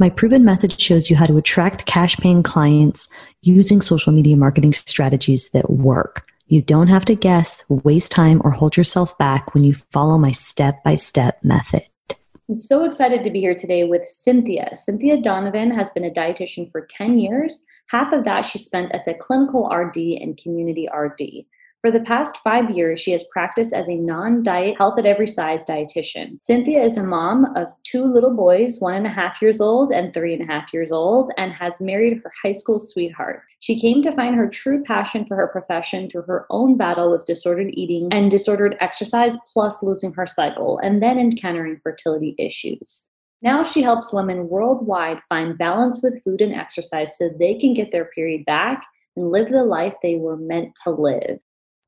My proven method shows you how to attract cash paying clients using social media marketing strategies that work. You don't have to guess, waste time, or hold yourself back when you follow my step by step method. I'm so excited to be here today with Cynthia. Cynthia Donovan has been a dietitian for 10 years. Half of that she spent as a clinical RD and community RD. For the past five years, she has practiced as a non diet, health at every size dietitian. Cynthia is a mom of two little boys, one and a half years old and three and a half years old, and has married her high school sweetheart. She came to find her true passion for her profession through her own battle with disordered eating and disordered exercise, plus losing her cycle, and then encountering fertility issues. Now she helps women worldwide find balance with food and exercise so they can get their period back and live the life they were meant to live.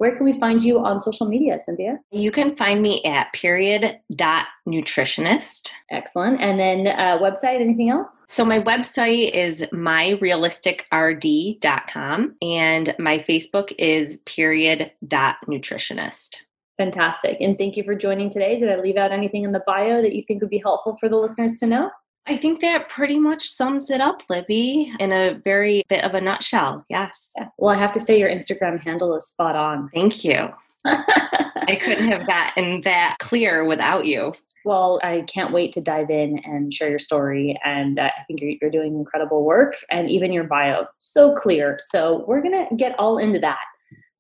Where can we find you on social media, Cynthia? You can find me at period dot nutritionist. Excellent. And then uh, website, anything else? So my website is myrealisticrd.com and my Facebook is period dot nutritionist. Fantastic. And thank you for joining today. Did I leave out anything in the bio that you think would be helpful for the listeners to know? I think that pretty much sums it up, Libby, in a very bit of a nutshell. Yes. Well, I have to say your Instagram handle is spot on. Thank you. I couldn't have gotten that clear without you. Well, I can't wait to dive in and share your story. And uh, I think you're, you're doing incredible work and even your bio, so clear. So we're going to get all into that.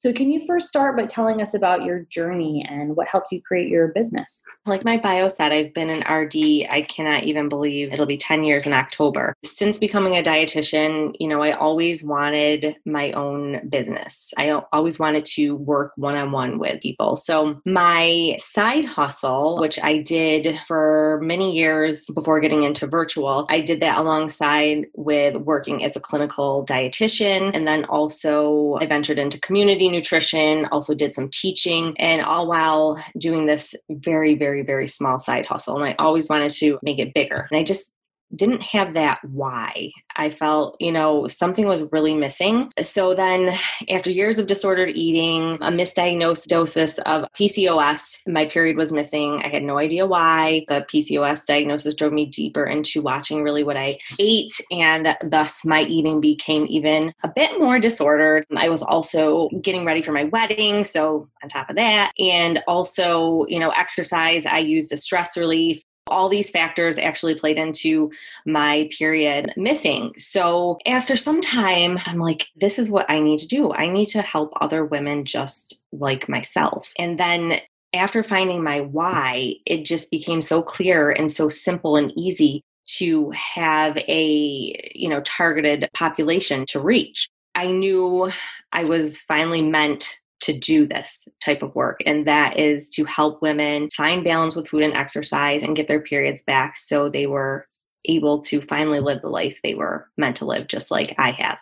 So, can you first start by telling us about your journey and what helped you create your business? Like my bio said, I've been an RD. I cannot even believe it'll be 10 years in October. Since becoming a dietitian, you know, I always wanted my own business. I always wanted to work one on one with people. So, my side hustle, which I did for many years before getting into virtual, I did that alongside with working as a clinical dietitian. And then also, I ventured into community nutrition, also did some teaching, and all while doing this very, very, very small side hustle. And I always wanted to make it bigger. And I just didn't have that why. I felt, you know, something was really missing. So then, after years of disordered eating, a misdiagnosed misdiagnosis of PCOS, my period was missing. I had no idea why. The PCOS diagnosis drove me deeper into watching really what I ate, and thus my eating became even a bit more disordered. I was also getting ready for my wedding. So, on top of that, and also, you know, exercise, I used a stress relief all these factors actually played into my period missing. So after some time, I'm like, this is what I need to do. I need to help other women just like myself. And then after finding my why, it just became so clear and so simple and easy to have a, you know, targeted population to reach. I knew I was finally meant to do this type of work. And that is to help women find balance with food and exercise and get their periods back so they were able to finally live the life they were meant to live, just like I have.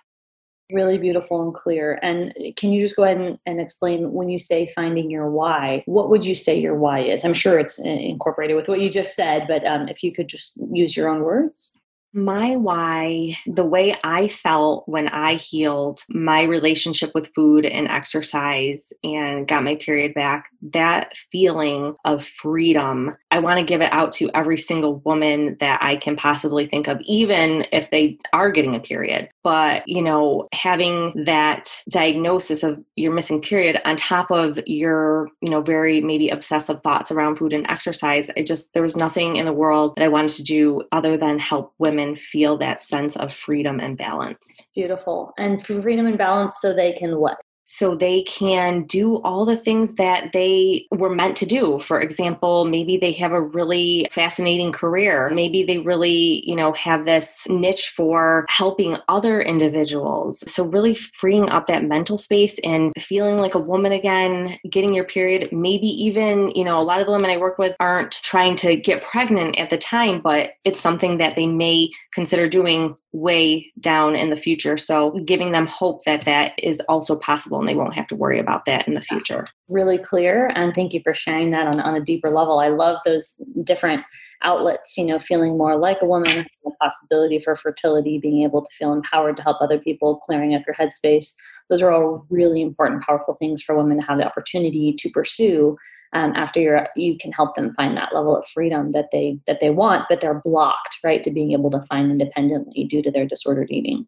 Really beautiful and clear. And can you just go ahead and, and, explain when you say finding your why, what would you say your why is? I'm sure it's incorporated with what you just said, but um, if you could just use your own words. My why, the way I felt when I healed my relationship with food and exercise and got my period back, that feeling of freedom, I want to give it out to every single woman that I can possibly think of, even if they are getting a period. But, you know, having that diagnosis of your missing period on top of your, you know, very maybe obsessive thoughts around food and exercise, I just, there was nothing in the world that I wanted to do other than help women feel that sense of freedom and balance. Beautiful. And freedom and balance so they can what? So they can do all the things that they were meant to do. For example, maybe they have a really fascinating career. Maybe they really, you know, have this niche for helping other individuals. So really freeing up that mental space and feeling like a woman again, getting your period, maybe even, you know, a lot of the women I work with aren't trying to get pregnant at the time, but it's something that they may consider doing way down in the future. So giving them hope that that is also possible and they won't have to worry about that in the future. Really clear. And thank you for sharing that on, on a deeper level. I love those different outlets, you know, feeling more like a woman, the possibility for fertility, being able to feel empowered to help other people, clearing up your headspace. Those are all really important, powerful things for women to have the opportunity to pursue um, after you're you can help them find that level of freedom that they that they want but they're blocked right to being able to find independently due to their disordered eating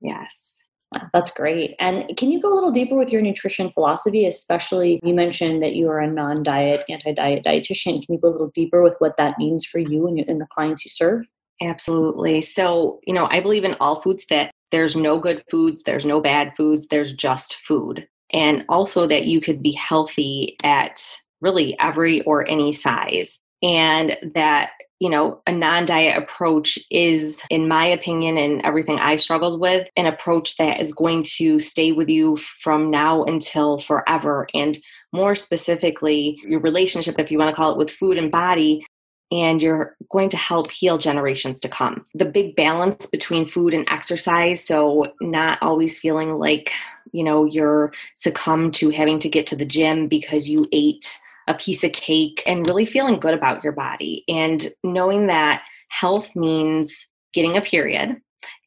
yes that's great. And can you go a little deeper with your nutrition philosophy, especially you mentioned that you are a non diet, anti diet dietitian. Can you go a little deeper with what that means for you and, and the clients you serve? Absolutely. So, you know, I believe in all foods that there's no good foods, there's no bad foods, there's just food. And also that you could be healthy at really every or any size. And that, you know, a non diet approach is, in my opinion, and everything I struggled with, an approach that is going to stay with you from now until forever. And more specifically, your relationship, if you want to call it, with food and body and you're going to help heal generations to come. The big balance between food and exercise, so not always feeling like, you know, you're succumbed to having to get to the gym because you ate a piece of cake and really feeling good about your body and knowing that health means getting a period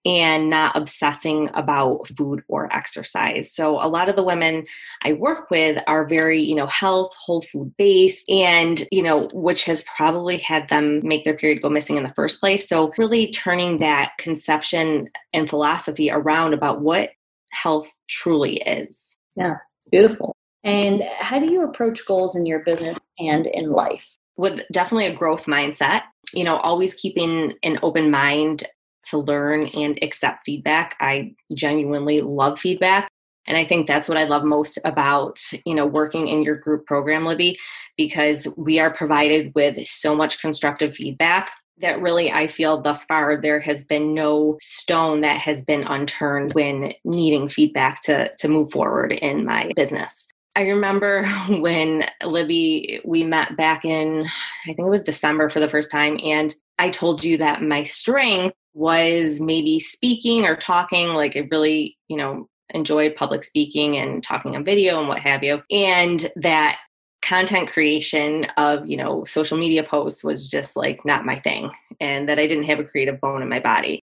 and not obsessing about food or exercise. So a lot of the women I work with are very, you know, health, whole food based and, you know, which has probably had them make their period go missing in the first place. So really turning that conception and philosophy around about what health truly is. Yeah, it's beautiful. And how do you approach goals in your business and in life? With definitely a growth mindset, you know, always keeping an open mind to learn and accept feedback. I genuinely love feedback. And I think that's what I love most about, you know, working in your group program, Libby, because we are provided with so much constructive feedback that really I feel thus far there has been no stone that has been unturned when needing feedback to to move forward in my business. I remember when Libby, we met back in, I think it was December for the first time, and I told you that my strength was maybe speaking or talking. Like I really, you know, enjoyed public speaking and talking on video and what have you. And that content creation of, you know, social media posts was just like not my thing, and that I didn't have a creative bone in my body.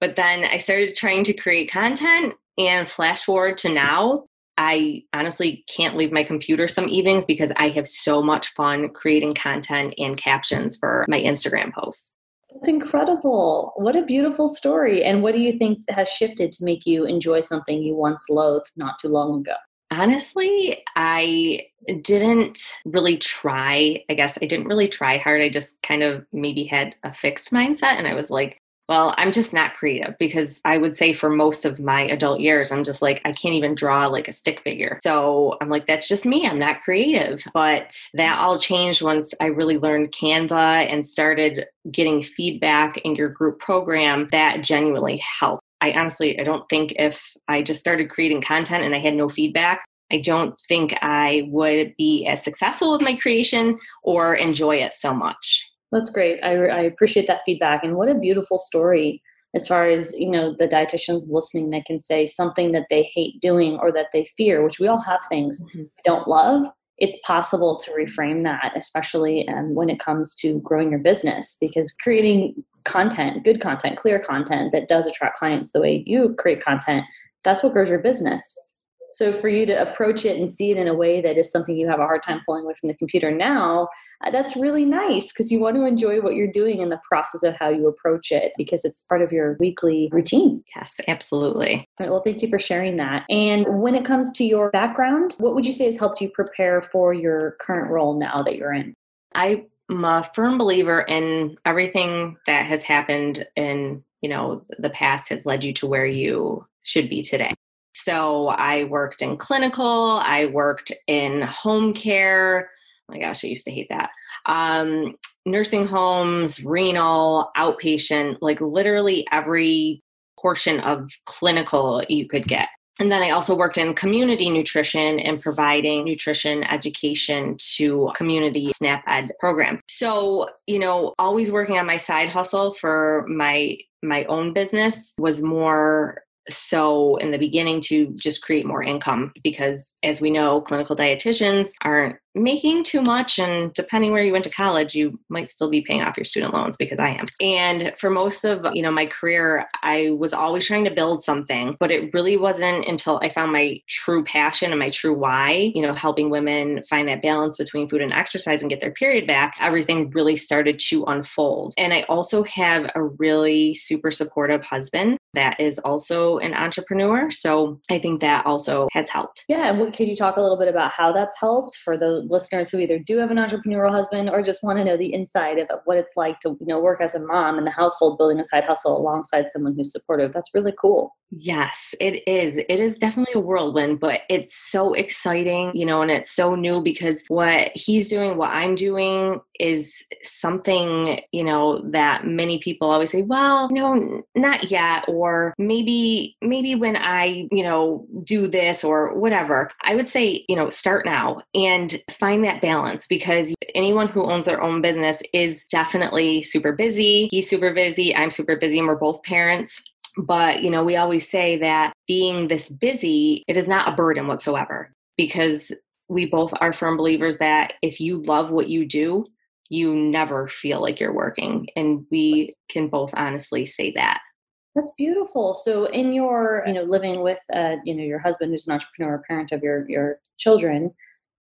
But then I started trying to create content and flash forward to now I honestly can't leave my computer some evenings because I have so much fun creating content and captions for my Instagram posts. That's incredible. What a beautiful story. And what do you think has shifted to make you enjoy something you once loathed not too long ago? Honestly, I didn't really try. I guess I didn't really try hard. I just kind of maybe had a fixed mindset and I was like, well, I'm just not creative because I would say for most of my adult years, I'm just like, I can't even draw like a stick figure. So I'm like, that's just me. I'm not creative. But that all changed once I really learned Canva and started getting feedback in your group program that genuinely helped. I honestly, I don't think if I just started creating content and I had no feedback, I don't think I would be as successful with my creation or enjoy it so much. That's great. I, I appreciate that feedback. And what a beautiful story as far as you know the dietitians listening that can say something that they hate doing or that they fear which we all have things mm-hmm. we don't love it's possible to reframe that especially um, when it comes to growing your business because creating content good content clear content that does attract clients the way you create content that's what grows your business so for you to approach it and see it in a way that is something you have a hard time pulling away from the computer now, uh, that's really nice because you want to enjoy what you're doing in the process of how you approach it because it's part of your weekly routine. Yes, absolutely. Right, well, thank you for sharing that. And when it comes to your background, what would you say has helped you prepare for your current role now that you're in? I'm a firm believer in everything that has happened in, you know, the past has led you to where you should be today. So I worked in clinical, I worked in home care. Oh my gosh, I used to hate that. Um, nursing homes, renal, outpatient, like literally every portion of clinical you could get. And then I also worked in community nutrition and providing nutrition education to community SNAP Ed program. So, you know, always working on my side hustle for my my own business was more so in the beginning to just create more income because as we know clinical dietitians aren't making too much and depending where you went to college you might still be paying off your student loans because i am. And for most of you know my career i was always trying to build something but it really wasn't until i found my true passion and my true why you know helping women find that balance between food and exercise and get their period back everything really started to unfold. And i also have a really super supportive husband that is also an entrepreneur so i think that also has helped. Yeah and what, can you talk a little bit about how that's helped for the listeners who either do have an entrepreneurial husband or just want to know the inside of what it's like to you know work as a mom in the household building a side hustle alongside someone who's supportive. That's really cool. Yes it is. It is definitely a whirlwind but it's so exciting you know and it's so new because what he's doing what i'm doing is something you know that many people always say well no not yet or maybe maybe when i you know do this or whatever. I would say you know start now. And find that balance because anyone who owns their own business is definitely super busy. He's super busy. I'm super busy, and we're both parents. But, you know, we always say that being this busy, it is not a burden whatsoever because we both are firm believers that if you love what you do, you never feel like you're working. And we can both honestly say that. That's beautiful. So, in your, you know, living with, uh, you know, your husband who's an entrepreneur, parent of your your children,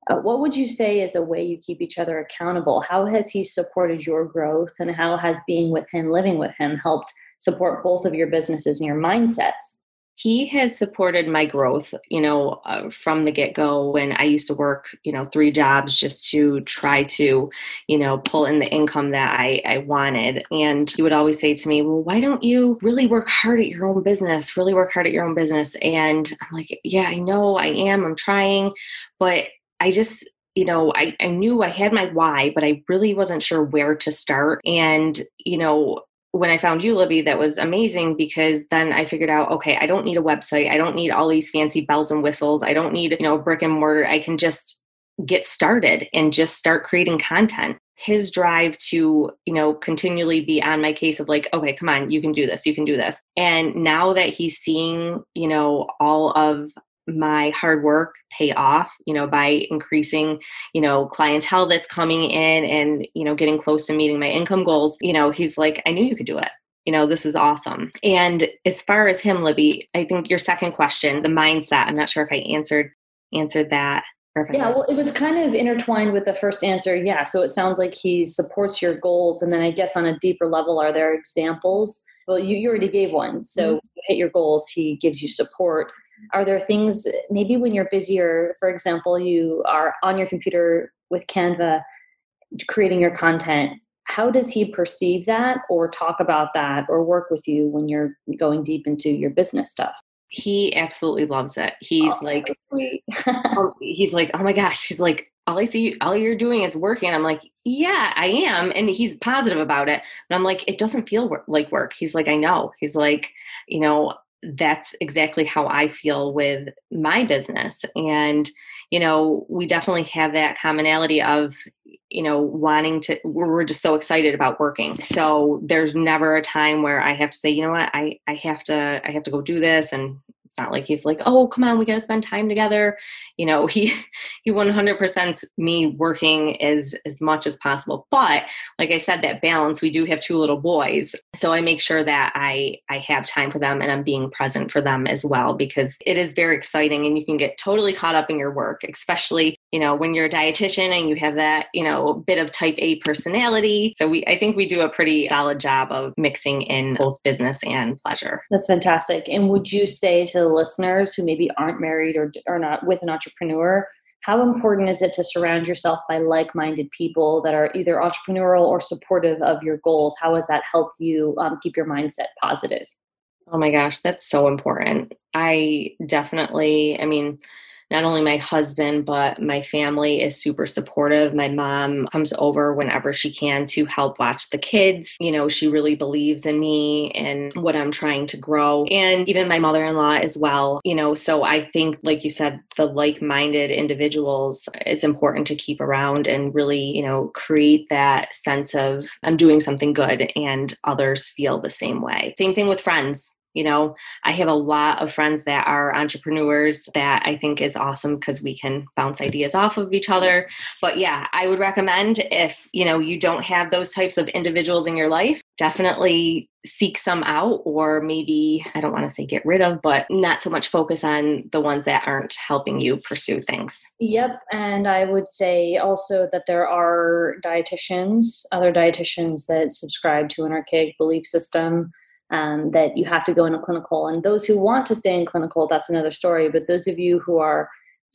uh, what would you say is a way you keep each other accountable? How has he supported your growth, and how has being with him, living with him, helped support both of your businesses and your mindsets? He has supported my growth, you know, uh, from the get go when I used to work, you know, three jobs just to try to, you know, pull in the income that I, I wanted. And he would always say to me, Well, why don't you really work hard at your own business? Really work hard at your own business. And I'm like, Yeah, I know I am. I'm trying. But I just, you know, I, I knew I had my why, but I really wasn't sure where to start. And, you know, when I found you, Libby, that was amazing because then I figured out, okay, I don't need a website. I don't need all these fancy bells and whistles. I don't need, you know, brick and mortar. I can just get started and just start creating content. His drive to, you know, continually be on my case of like, okay, come on, you can do this, you can do this. And now that he's seeing, you know, all of my hard work pay off you know by increasing you know clientele that's coming in and you know getting close to meeting my income goals you know he's like i knew you could do it you know this is awesome and as far as him libby i think your second question the mindset i'm not sure if i answered answered that yeah, well, it was kind of intertwined with the first answer. Yeah, so it sounds like he supports your goals, and then I guess on a deeper level, are there examples? Well, you, you already gave one. So mm-hmm. hit your goals, he gives you support are there things maybe when you're busier for example you are on your computer with canva creating your content how does he perceive that or talk about that or work with you when you're going deep into your business stuff he absolutely loves it oh, he's oh, like oh, he's like oh my gosh he's like all I see, all you're doing is working. I'm like, yeah, I am. And he's positive about it. But I'm like, it doesn't feel like work. He's like, I know. He's like, you know, that's exactly how I feel with my business. And, you know, we definitely have that commonality of, you know, wanting to, we're just so excited about working. So there's never a time where I have to say, you know what, I, I have to, I have to go do this. And it's not like he's like, oh, come on, we got to spend time together. You know, he he 100% me working as as much as possible. But like I said, that balance. We do have two little boys, so I make sure that I I have time for them and I'm being present for them as well because it is very exciting and you can get totally caught up in your work, especially you know when you're a dietitian and you have that you know bit of type A personality. So we I think we do a pretty solid job of mixing in both business and pleasure. That's fantastic. And would you say to the listeners who maybe aren't married or are not with an entrepreneur, how important is it to surround yourself by like minded people that are either entrepreneurial or supportive of your goals? How has that helped you um, keep your mindset positive? Oh my gosh, that's so important. I definitely, I mean, not only my husband, but my family is super supportive. My mom comes over whenever she can to help watch the kids. You know, she really believes in me and what I'm trying to grow. And even my mother in law as well. You know, so I think, like you said, the like minded individuals, it's important to keep around and really, you know, create that sense of I'm doing something good and others feel the same way. Same thing with friends you know i have a lot of friends that are entrepreneurs that i think is awesome because we can bounce mm. ideas off of each other. But yeah i would recommend if you know you don't have those types of individuals in your life definitely seek some out or maybe i don't want to say get rid of but not so much focus on the ones that aren't helping you pursue things. Yep and i would say also that there are dietitians other dietitians that subscribe to an archaic belief system um, that you have to go in a clinical. And those who want to stay in clinical, that's another story. But those of you who are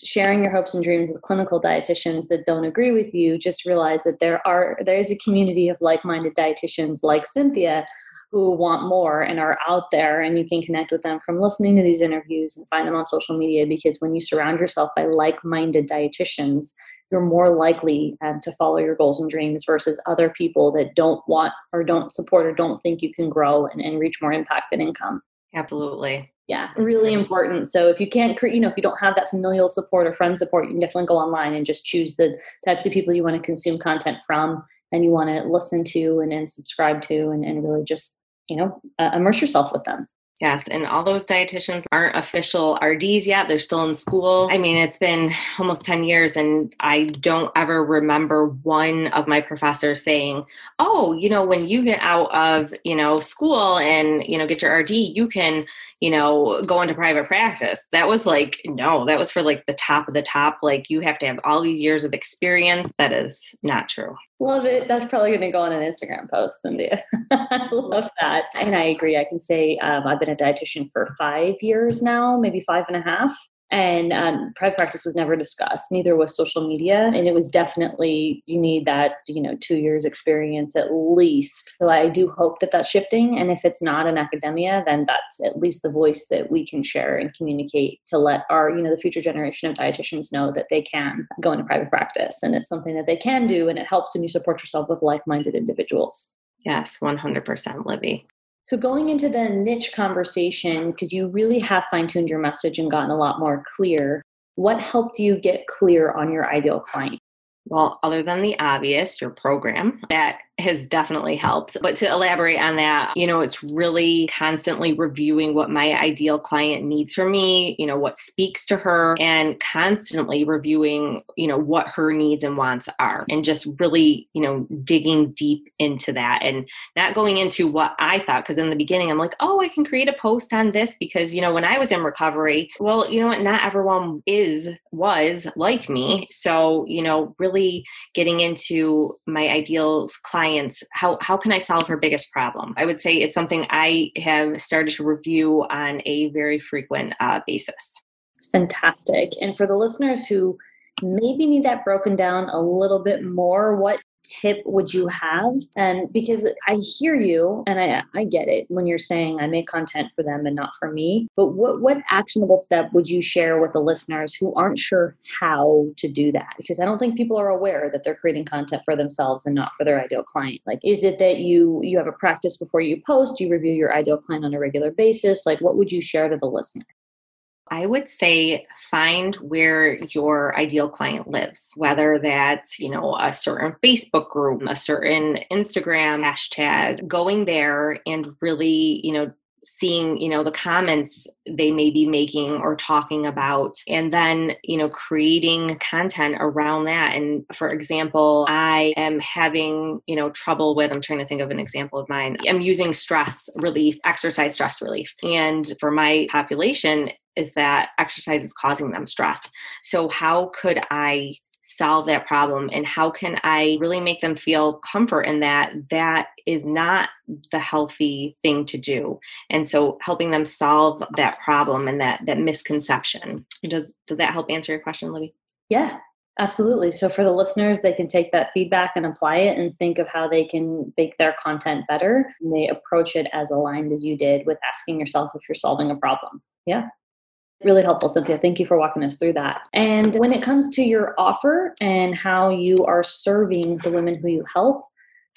sharing your hopes and dreams with clinical dietitians that don't agree with you, just realize that there are there is a community of like-minded dietitians like Cynthia who want more and are out there and you can connect with them from listening to these interviews and find them on social media because when you surround yourself by like-minded dietitians you're more likely um, to follow your goals and dreams versus other people that don't want or don't support or don't think you can grow and, and reach more impact and income. Absolutely. Yeah, really important. So if you can't create, you know, if you don't have that familial support or friend support, you can definitely go online and just choose the types of people you want to consume content from and you want to listen to and, and subscribe to and, and really just, you know, uh, immerse yourself with them. Yes, and all those dietitians aren't official RDs yet. They're still in school. I mean, it's been almost 10 years, and I don't ever remember one of my professors saying, Oh, you know, when you get out of, you know, school and, you know, get your RD, you can, you know, go into private practice. That was like, no, that was for like the top of the top. Like, you have to have all these years of experience. That is not true. Love it. That's probably going to go on an Instagram post, Cynthia. I love that. And I agree. I can say um, I've been a dietitian for five years now, maybe five and a half. And um, private practice was never discussed neither was social media. And it was definitely you need that you know two years experience at least. So i do hope that that's shifting. And if it's not in academia then that's at least the voice that we can share and communicate to let our you know the future generation of dietitians know that they can go into private practice and it's something that they can do and it helps when you support yourself with like-minded individuals. Yes 100% libby so, going into the niche conversation, because you really have fine tuned your message and gotten a lot more clear, what helped you get clear on your ideal client? Well, other than the obvious, your program, that has definitely helped. But to elaborate on that, you know, it's really constantly reviewing what my ideal client needs from me, you know, what speaks to her, and constantly reviewing, you know, what her needs and wants are, and just really, you know, digging deep into that and not going into what I thought. Because in the beginning, I'm like, oh, I can create a post on this because, you know, when I was in recovery, well, you know what, not everyone is, was like me. So, you know, really getting into my ideal client clients how how can i solve her biggest problem? I would say it's something i have started to review on a very frequent uh, basis. It's fantastic. And for the listeners who maybe need that broken down a little bit more what tip would you have? And because I hear you and I, I get it when you're saying I make content for them and not for me, but what, what actionable step would you share with the listeners who aren't sure how to do that? Because I don't think people are aware that they're creating content for themselves and not for their ideal client. Like, is it that you, you have a practice before you post, you review your ideal client on a regular basis? Like, what would you share to the listener? I would say find where your ideal client lives, whether that's, you know, a certain Facebook group, a certain Instagram hashtag, going there and really, you know, seeing you know the comments they may be making or talking about and then you know creating content around that. And for example i am having you know trouble with i'm trying to think of an example of mine i'm using stress relief exercise stress relief. And for my population is that exercise is causing them stress. So, how could I solve that problem and how can I really make them feel comfort in that that is not the healthy thing to do. And so helping them solve that problem and that that misconception. Does does that help answer your question, Libby? Yeah, Absolutely. So for the listeners, they can take that feedback and apply it and think of how they can make their content better. And they approach it as aligned as you did with asking yourself if you're solving a problem. Yeah. Really helpful, Cynthia. Thank you for walking us through that. And when it comes to your offer and how you are serving the women who you help,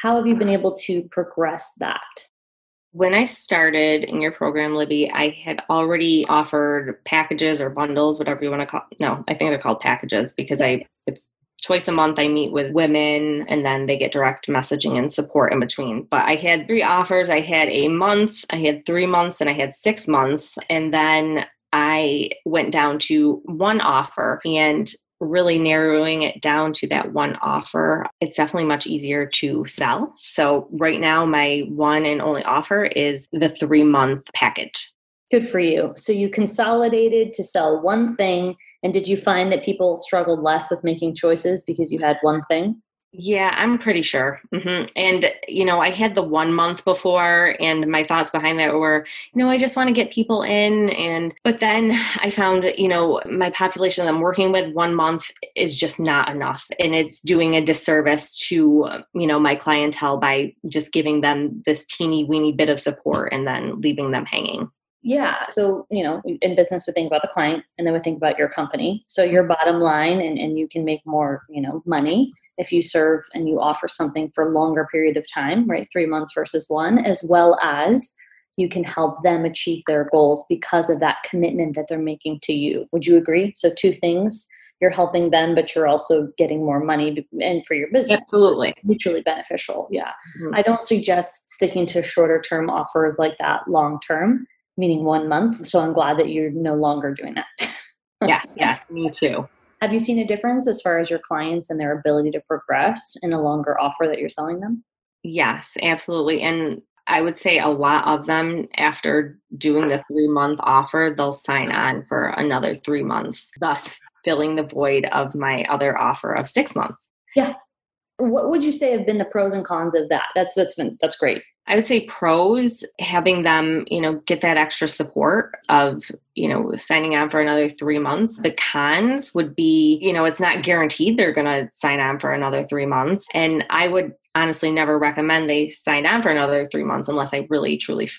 how have you been able to progress that? When I started in your program, Libby, I had already offered packages or bundles, whatever you want to call. No, I think they're called packages because I it's twice a month I meet with women and then they get direct messaging and support in between. But I had three offers. I had a month, I had 3 months and I had 6 months and then I went down to one offer and really narrowing it down to that one offer, it's definitely much easier to sell. So, right now, my one and only offer is the three month package. Good for you. So, you consolidated to sell one thing. And did you find that people struggled less with making choices because you had one thing? Yeah, I'm pretty sure. Mm-hmm. And, you know, I had the one month before, and my thoughts behind that were, you know, I just want to get people in. And, but then I found, you know, my population that I'm working with one month is just not enough. And it's doing a disservice to, you know, my clientele by just giving them this teeny weeny bit of support and then leaving them hanging. Yeah. So, you know, in business, we think about the client and then we think about your company. So, your bottom line, and, and you can make more, you know, money if you serve and you offer something for a longer period of time, right? Three months versus one, as well as you can help them achieve their goals because of that commitment that they're making to you. Would you agree? So, two things you're helping them, but you're also getting more money and for your business. Absolutely. Mutually beneficial. Yeah. Mm-hmm. I don't suggest sticking to shorter term offers like that long term meaning one month. So I'm glad that you're no longer doing that. yes, yes, me too. Have you seen a difference as far as your clients and their ability to progress in a longer offer that you're selling them? Yes, absolutely. And I would say a lot of them, after doing the three month offer, they'll sign on for another three months, thus filling the void of my other offer of six months. Yeah. What would you say have been the pros and cons of that? That's that's been that's great. I would say pros, having them, you know, get that extra support of, you know, signing on for another three months. The cons would be, you know, it's not guaranteed they're going to sign on for another three months. And I would honestly never recommend they sign on for another three months unless I really, truly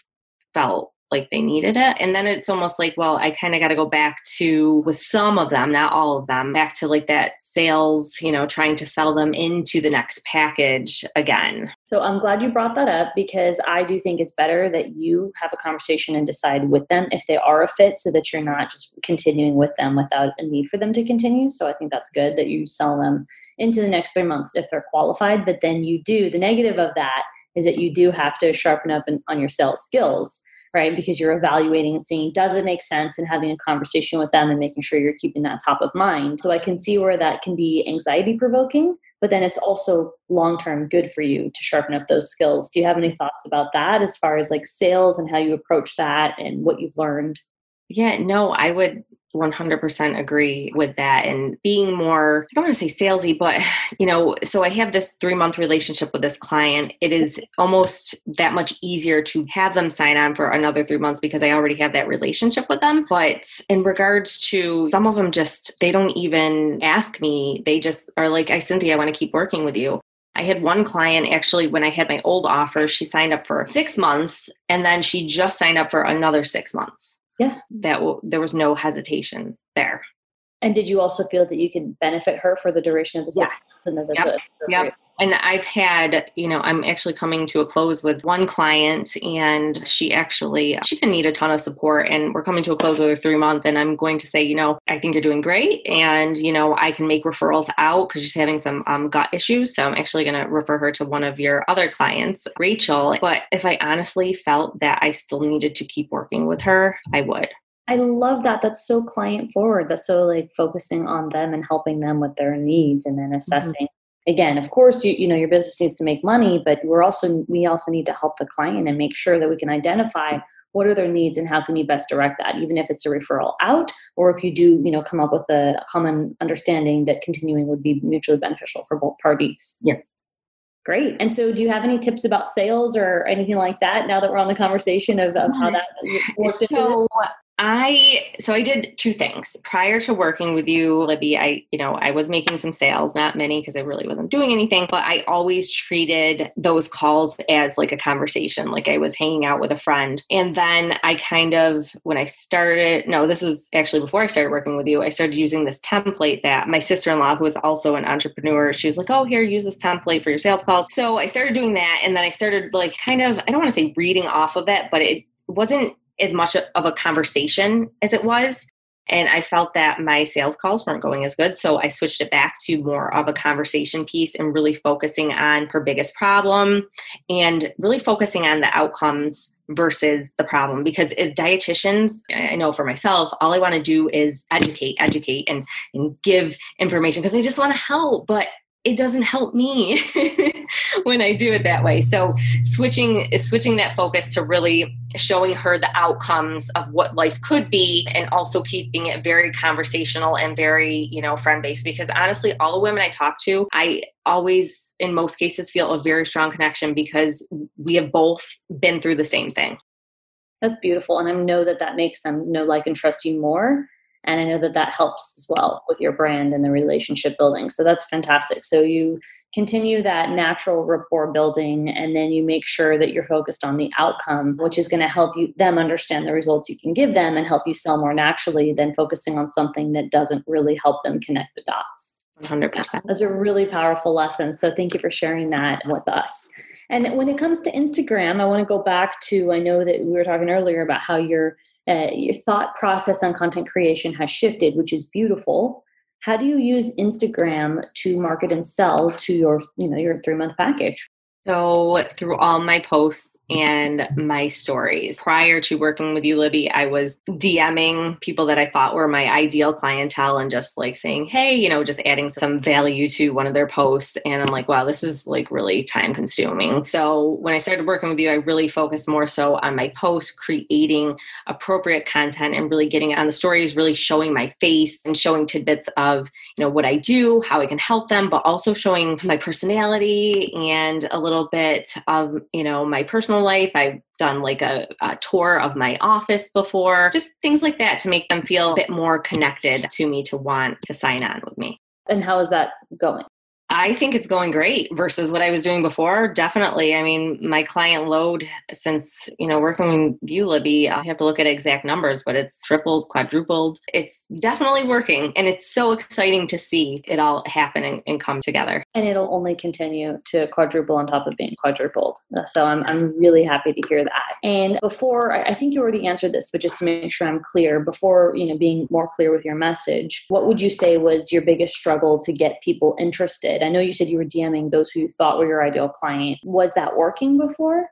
felt like they needed it. And then it's almost like, well, I kind of got to go back to, with some of them, not all of them, back to like that sales, you know, trying to sell them into the next package again. So I'm glad you brought that up because I do think it's better that you have a conversation and decide with them if they are a fit so that you're not just continuing with them without a need for them to continue. So I think that's good that you sell them into the next three months if they're qualified. But then you do, the negative of that is that you do have to sharpen up on your sales skills right? Because you're evaluating and seeing does it make sense and having a conversation with them and making sure you're keeping that top of mind. So I can see where that can be anxiety provoking, but then it's also long term good for you to sharpen up those skills. Do you have any thoughts about that as far as like sales and how you approach that and what you've learned? Yeah, no, I would 100% agree with that and being more i don't want to say salesy but you know so i have this three month relationship with this client. It is almost that much easier to have them sign on for another three months because i already have that relationship with them. But in regards to some of them just they don't even ask me. They just are like i cynthia i want to keep working with you. I had one client actually, when I had my old offer, she signed up for six months and then she just signed up for another six months yeah that w- there was no hesitation there and did you also feel that you could benefit her for the duration of the six yeah. months and that's yep. yep and I've had, you know, I'm actually coming to a close with one client and she actually she didn't need a ton of support and we're coming to a close with her three months and I'm going to say, you know, I think you're doing great and you know, I can make referrals out because she's having some um, gut issues. So I'm actually gonna refer her to one of your other clients, Rachel. But if I honestly felt that I still needed to keep working with her, I would. I love that. That's so client forward. That's so like focusing on them and helping them with their needs and then mm-hmm. assessing again of course you, you know your business needs to make money but we're also we also need to help the client and make sure that we can identify what are their needs and how can you best direct that even if it's a referral out or if you do you know come up with a common understanding that continuing would be mutually beneficial for both parties yeah great and so do you have any tips about sales or anything like that now that we're on the conversation of, of how that worked so I so I did two things prior to working with you, Libby. I you know I was making some sales, not many because I really wasn't doing anything, but I always treated those calls as like a conversation, like I was hanging out with a friend. And then I kind of when I started, no, this was actually before I started working with you. I started using this template that my sister in law, who is also an entrepreneur, she was like, "Oh, here, use this template for your sales calls." So I started doing that, and then I started like kind of I don't want to say reading off of it, but it wasn't as much of a conversation as it was. And I felt that my sales calls weren't going as good. So I switched it back to more of a conversation piece and really focusing on her biggest problem and really focusing on the outcomes versus the problem. Because as dietitians, I know for myself, all I want to do is educate, educate, and, and give information because I just want to help. But it doesn't help me when I do it that way. So switching switching that focus to really showing her the outcomes of what life could be and also keeping it very conversational and very, you know, friend based because honestly all the women I talk to, I always in most cases feel a very strong connection because we have both been through the same thing. That's beautiful and I know that that makes them know like and trust you more and i know that that helps as well with your brand and the relationship building. So that's fantastic. So you continue that natural rapport building and then you make sure that you're focused on the outcome which is going to help you them understand the results you can give them and help you sell more naturally than focusing on something that doesn't really help them connect the dots. 100% that's a really powerful lesson so thank you for sharing that with us. And when it comes to instagram i want to go back to i know that we were talking earlier about how you're uh, your thought process on content creation has shifted, which is beautiful. How do you use Instagram to market and sell to your, you know, your three month package? So through all my posts and my stories. Prior to working with you, Libby, I was DMing people that I thought were my ideal clientele and just like saying, hey, you know, just adding some value to one of their posts. And I'm like, wow, this is like really time consuming. So when I started working with you, I really focused more so on my posts, creating appropriate content and really getting on the stories, really showing my face and showing tidbits of, you know, what I do, how I can help them, but also showing my personality and a little bit of, you know, my personal personal life. I've done like a, a, tour of my office before, just things like that to make them feel a bit more connected to me to want to sign on with me. And how is that going? I think it's going great versus what I was doing before. Definitely. I mean, my client load since, you know, working with you, Libby, I have to look at exact numbers, but it's tripled, quadrupled. It's definitely working. And it's so exciting to see it all happen and, and come together. And it'll only continue to quadruple on top of being quadrupled. So I'm, I'm really happy to hear that. And before, I think you already answered this, but just to make sure I'm clear, before, you know, being more clear with your message, what would you say was your biggest struggle to get people interested? I know you said you were DMing those who you thought were your ideal client. Was that working before?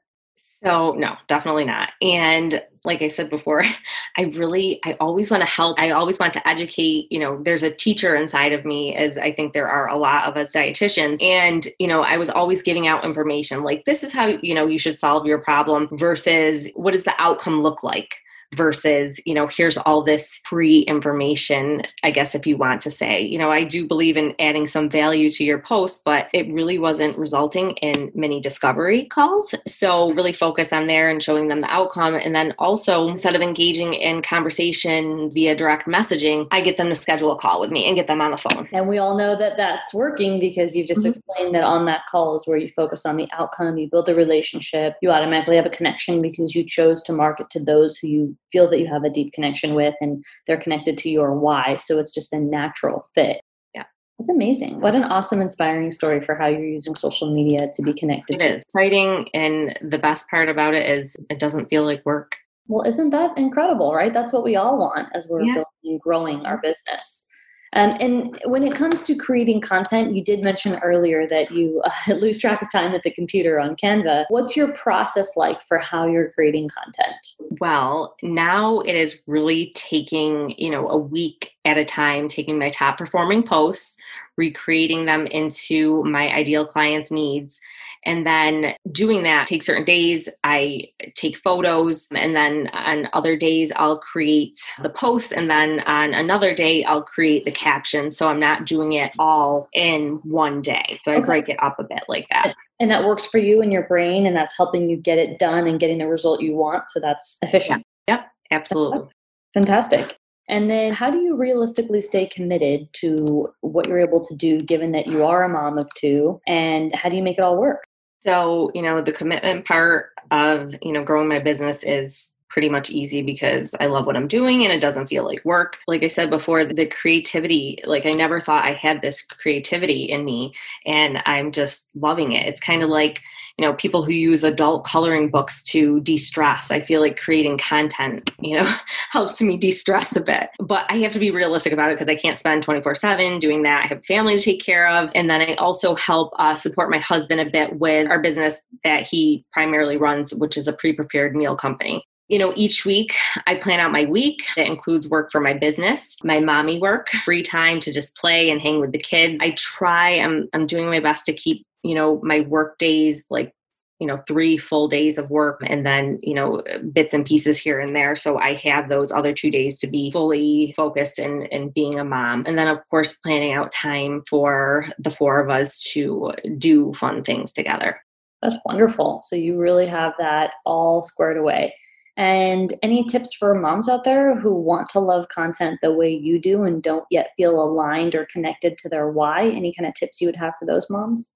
So, no, definitely not. And like I said before, I really, I always want to help. I always want to educate. You know, there's a teacher inside of me, as I think there are a lot of us dietitians. And, you know, I was always giving out information like, this is how, you know, you should solve your problem versus what does the outcome look like? Versus, you know, here's all this free information, I guess, if you want to say. You know, I do believe in adding some value to your post, but it really wasn't resulting in many discovery calls. So, really focus on there and showing them the outcome. And then also, instead of engaging in conversation via direct messaging, I get them to schedule a call with me and get them on the phone. And we all know that that's working because you just mm-hmm. explained that on that call is where you focus on the outcome, you build the relationship, you automatically have a connection because you chose to market to those who you feel that you have a deep connection with and they're connected to your why. So it's just a natural fit. Yeah. It's amazing. What an awesome, inspiring story for how you're using social media to be connected. It to. is exciting. And the best part about it is it doesn't feel like work. Well, isn't that incredible, right? That's what we all want as we're yeah. growing our business. Um, and when it comes to creating content, you did mention earlier that you uh, lose track of time at the computer on Canva. What's your process like for how you're creating content? Well, now it is really taking, you know, a week at a time, taking my top performing posts, recreating them into my ideal client's needs. And then doing that, take certain days, I take photos, and then on other days, I'll create the post, and then on another day, I'll create the caption. So I'm not doing it all in one day. So I okay. break it up a bit like that. And that works for you and your brain, and that's helping you get it done and getting the result you want. So that's efficient. Yeah. Yep, absolutely. Fantastic. And then, how do you realistically stay committed to what you're able to do given that you are a mom of two? And how do you make it all work? So, you know, the commitment part of, you know, growing my business is pretty much easy because I love what I'm doing and it doesn't feel like work. Like I said before, the creativity, like I never thought I had this creativity in me and I'm just loving it. It's kind of like, you know, people who use adult coloring books to de-stress. I feel like creating content, you know, helps me de-stress a bit. But I have to be realistic about it because I can't spend 24/7 doing that. I have family to take care of and then I also help uh, support my husband a bit with our business that he primarily runs, which is a pre-prepared meal company you know, each week I plan out my week. That includes work for my business, my mommy work, free time to just play and hang with the kids. I try, I'm, I'm doing my best to keep, you know, my work days like, you know, three full days of work and then, you know, bits and pieces here and there. So I have those other two days to be fully focused in, in being a mom. And then, of course, planning out time for the four of us to do fun things together. That's wonderful. So you really have that all squared away. And any tips for moms out there who want to love content the way you do and don't yet feel aligned or connected to their why? Any kind of tips you would have for those moms?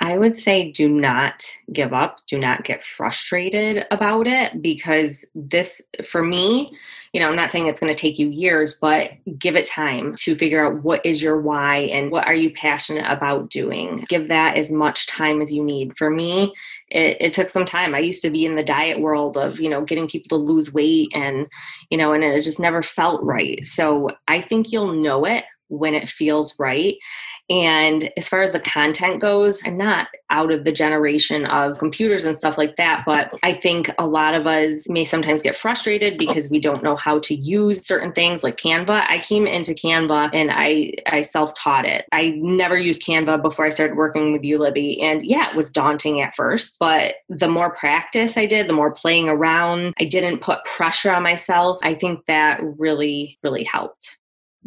I would say do not give up, do not get frustrated about it because this, for me, you know, I'm not saying it's going to take you years, but give it time to figure out what is your why and what are you passionate about doing. Give that as much time as you need. For me, it, it took some time. I used to be in the diet world of, you know, getting people to lose weight and, you know, and it just never felt right. So I think you'll know it when it feels right. And as far as the content goes, I'm not out of the generation of computers and stuff like that, but I think a lot of us may sometimes get frustrated because we don't know how to use certain things like Canva. I came into Canva and I I self-taught it. I never used Canva before I started working with you, Libby. And yeah, it was daunting at first, but the more practice I did, the more playing around, I didn't put pressure on myself. I think that really, really helped.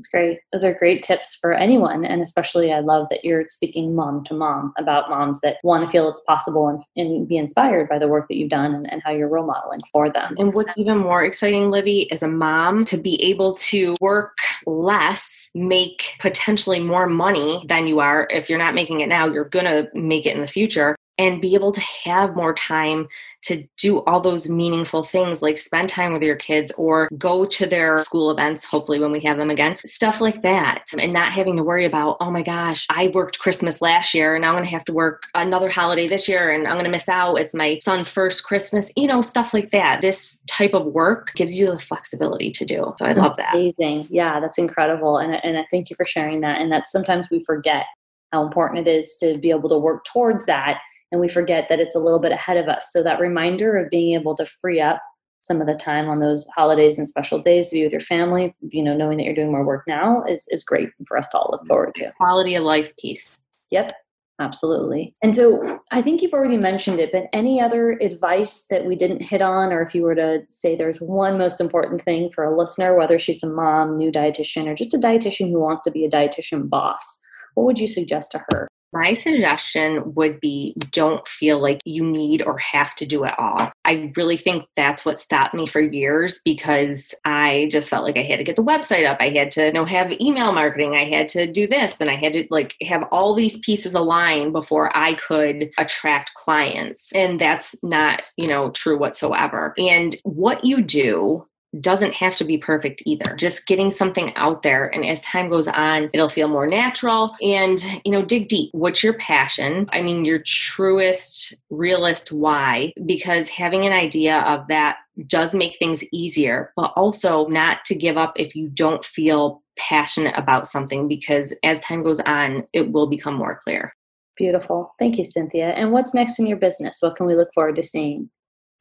Great. Those are great tips for anyone. And especially, I love that you're speaking mom to mom about moms that want to feel it's possible and, and be inspired by the work that you've done and, and how you're role modeling for them. And what's even more exciting, Libby, as a mom to be able to work less, make potentially more money than you are. If you're not making it now, you're going to make it in the future and be able to have more time to do all those meaningful things like spend time with your kids or go to their school events, hopefully when we have them again, stuff like that. And not having to worry about, oh my gosh, I worked Christmas last year and I'm going to have to work another holiday this year and I'm going to miss out. It's my son's first Christmas, you know, stuff like that. This type of work gives you the flexibility to do. So I love that. Amazing. Yeah, that's incredible. And, and I thank you for sharing that. And that sometimes we forget how important it is to be able to work towards that and we forget that it's a little bit ahead of us. So that reminder of being able to free up some of the time on those holidays and special days to be with your family, you know, knowing that you're doing more work now is is great for us to all look forward to. Quality of life piece. Yep. Absolutely. And so I think you've already mentioned it, but any other advice that we didn't hit on, or if you were to say there's one most important thing for a listener, whether she's a mom, new dietitian, or just a dietitian who wants to be a dietitian boss, what would you suggest to her? My suggestion would be don't feel like you need or have to do it all. I really think that's what stopped me for years because I just felt like I had to get the website up. I had to you know have email marketing. I had to do this and I had to like have all these pieces aligned before I could attract clients. And that's not, you know, true whatsoever. And what you do doesn't have to be perfect either. Just getting something out there and as time goes on, it'll feel more natural and, you know, dig deep. What's your passion? I mean, your truest, realist why because having an idea of that does make things easier, but also not to give up if you don't feel passionate about something because as time goes on, it will become more clear. Beautiful. Thank you, Cynthia. And what's next in your business? What can we look forward to seeing?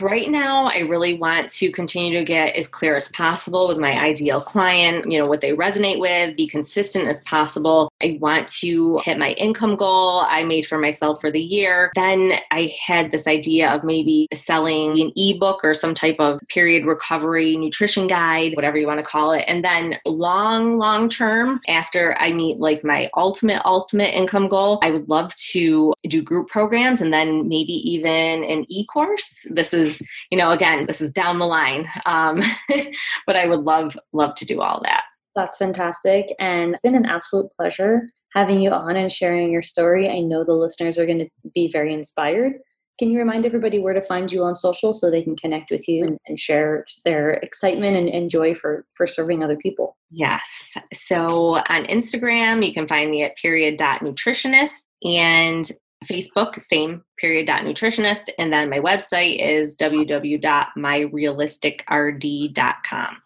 Right now, I really want to continue to get as clear as possible with my ideal client, you know, what they resonate with, be consistent as possible. I want to hit my income goal I made for myself for the year. Then I had this idea of maybe selling an ebook or some type of period recovery nutrition guide, whatever you want to call it. And then long, long term, after I meet like my ultimate, ultimate income goal, I would love to do group programs and then maybe even an e course. This is is, you know, again, this is down the line. Um, but I would love, love to do all that. That's fantastic. And it's been an absolute pleasure having you on and sharing your story. I know the listeners are going to be very inspired. Can you remind everybody where to find you on social so they can connect with you and, and share their excitement and, and joy for, for serving other people? Yes. So on Instagram, you can find me at period.nutritionist and Facebook, same period.nutritionist. And then my website is www.myrealisticrd.com.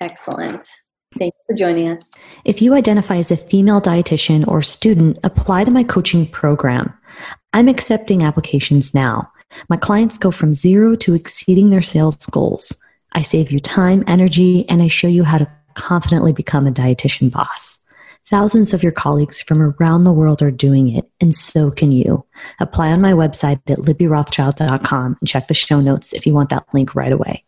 Excellent. Thank you for joining us. If you identify as a female dietitian or student, apply to my coaching program. I'm accepting applications now. My clients go from zero to exceeding their sales goals. I save you time, energy, and I show you how to confidently become a dietitian boss. Thousands of your colleagues from around the world are doing it, and so can you. Apply on my website at libbyrothschild.com and check the show notes if you want that link right away.